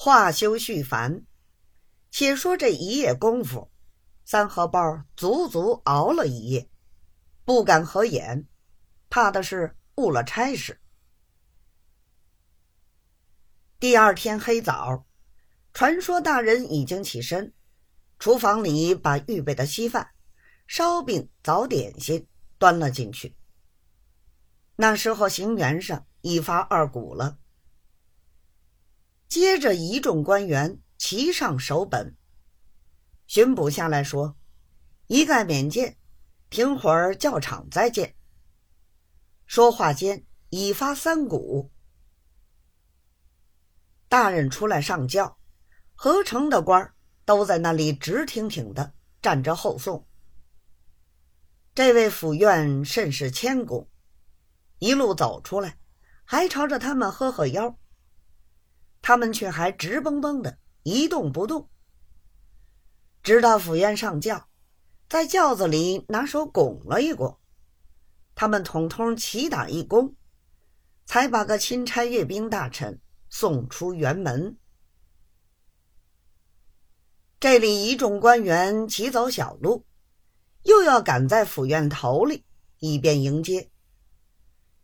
话休絮烦，且说这一夜功夫，三荷包足足熬了一夜，不敢合眼，怕的是误了差事。第二天黑早，传说大人已经起身，厨房里把预备的稀饭、烧饼、早点心端了进去。那时候行辕上一发二鼓了。接着，一众官员齐上手本。巡捕下来说：“一概免见，停会儿教场再见。”说话间已发三鼓，大人出来上轿，合成的官都在那里直挺挺的站着后送。这位府院甚是谦恭，一路走出来，还朝着他们呵呵腰。他们却还直绷绷的一动不动，直到府院上轿，在轿子里拿手拱了一拱，他们统统齐打一躬，才把个钦差阅兵大臣送出辕门。这里一众官员齐走小路，又要赶在府院头里，以便迎接。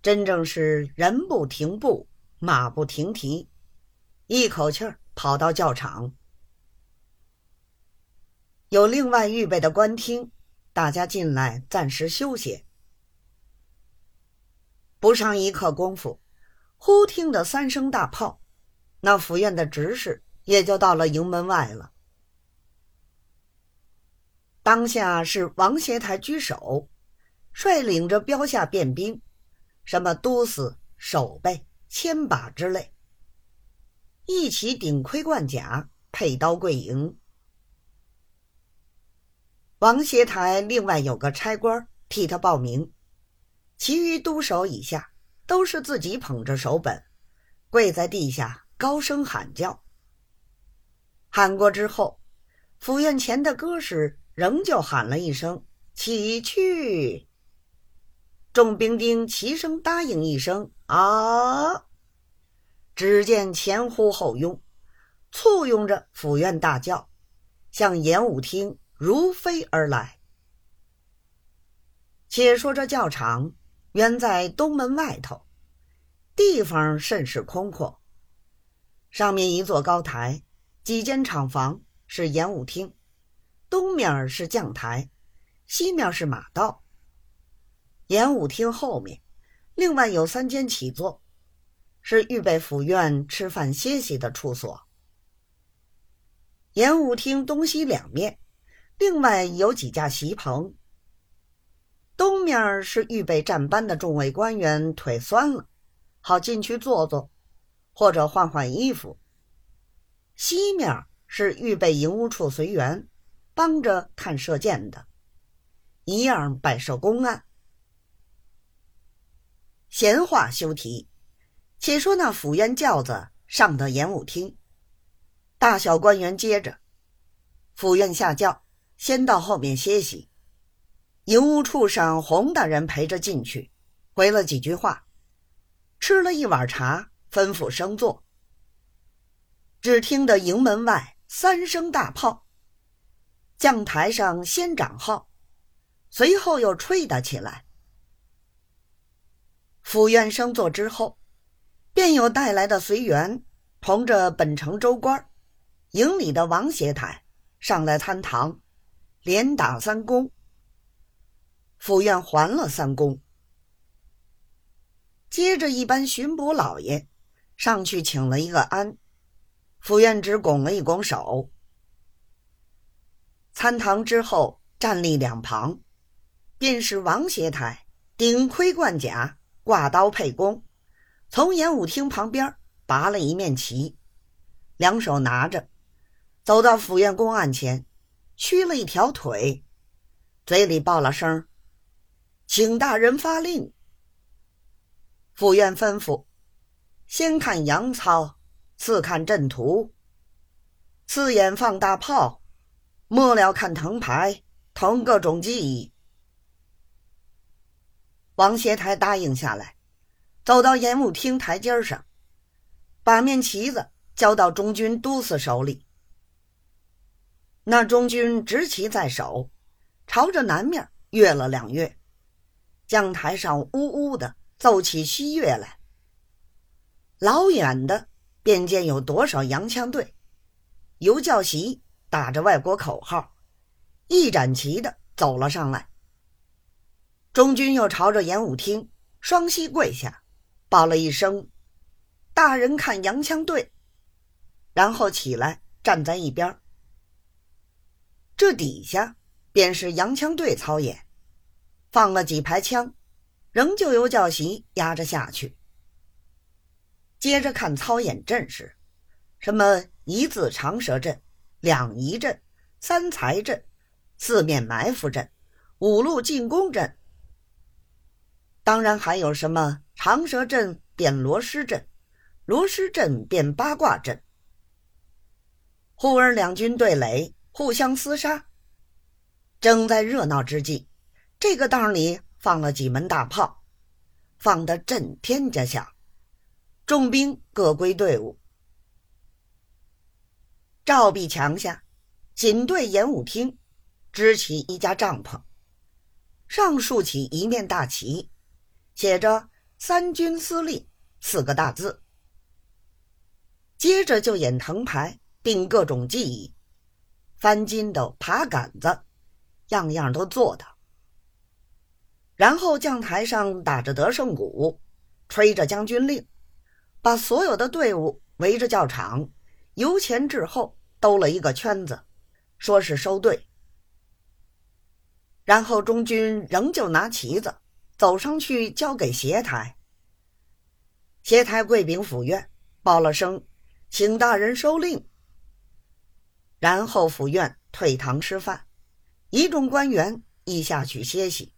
真正是人不停步，马不停蹄。一口气儿跑到教场，有另外预备的官厅，大家进来暂时休息。不上一刻功夫，忽听得三声大炮，那府院的执事也就到了营门外了。当下是王协台居首，率领着标下便兵，什么都司、守备、千把之类。一起顶盔贯甲，佩刀跪迎。王协台另外有个差官替他报名，其余督手以下都是自己捧着手本，跪在地下高声喊叫。喊过之后，府院前的歌士仍旧喊了一声“起去”，众兵丁齐声答应一声“啊”。只见前呼后拥，簇拥着府院大轿，向演武厅如飞而来。且说这教场原在东门外头，地方甚是空阔。上面一座高台，几间厂房是演武厅，东面是将台，西面是马道。演武厅后面，另外有三间起坐。是预备府院吃饭歇息的处所。演武厅东西两面，另外有几架席棚。东面是预备站班的众位官员腿酸了，好进去坐坐，或者换换衣服。西面是预备营务处随员，帮着看射箭的，一样摆设公案。闲话休提。且说那府院轿子上到演武厅，大小官员接着，府院下轿，先到后面歇息。营务处上洪大人陪着进去，回了几句话，吃了一碗茶，吩咐升座。只听得营门外三声大炮，将台上先长号，随后又吹打起来。府院升座之后。便有带来的随员，同着本城州官、营里的王协台上来参堂，连打三躬。府院还了三公。接着一班巡捕老爷上去请了一个安，府院只拱了一拱手。参堂之后站立两旁，便是王协台顶盔贯甲，挂刀佩弓。从演武厅旁边拔了一面旗，两手拿着，走到府院公案前，屈了一条腿，嘴里报了声：“请大人发令。”府院吩咐：“先看洋操，次看阵图，次眼放大炮，末了看藤牌，腾各种技艺。”王协台答应下来。走到演武厅台阶上，把面旗子交到中军都司手里。那中军执旗在手，朝着南面跃了两跃，将台上呜呜的奏起西乐来。老远的便见有多少洋枪队，尤教习打着外国口号，一展旗的走了上来。中军又朝着演武厅双膝跪下，报了一声：“大人看洋枪队。”然后起来站在一边。这底下便是洋枪队操演，放了几排枪，仍旧由教习压着下去。接着看操演阵势，什么一字长蛇阵、两仪阵、三才阵、四面埋伏阵、五路进攻阵，当然还有什么长蛇阵变罗狮阵、罗狮阵变八卦阵。忽而两军对垒，互相厮杀。正在热闹之际，这个当里放了几门大炮，放得震天价响。众兵各归队伍。照壁墙下，紧对演武厅，支起一家帐篷，上竖起一面大旗，写着“三军司令”四个大字。接着就演藤牌。定各种技艺，翻筋斗、爬杆子，样样都做的。然后将台上打着得胜鼓，吹着将军令，把所有的队伍围着教场，由前至后兜了一个圈子，说是收队。然后中军仍旧拿旗子走上去交给协台，协台跪禀府院，报了声，请大人收令。然后府院退堂吃饭，一众官员亦下去歇息。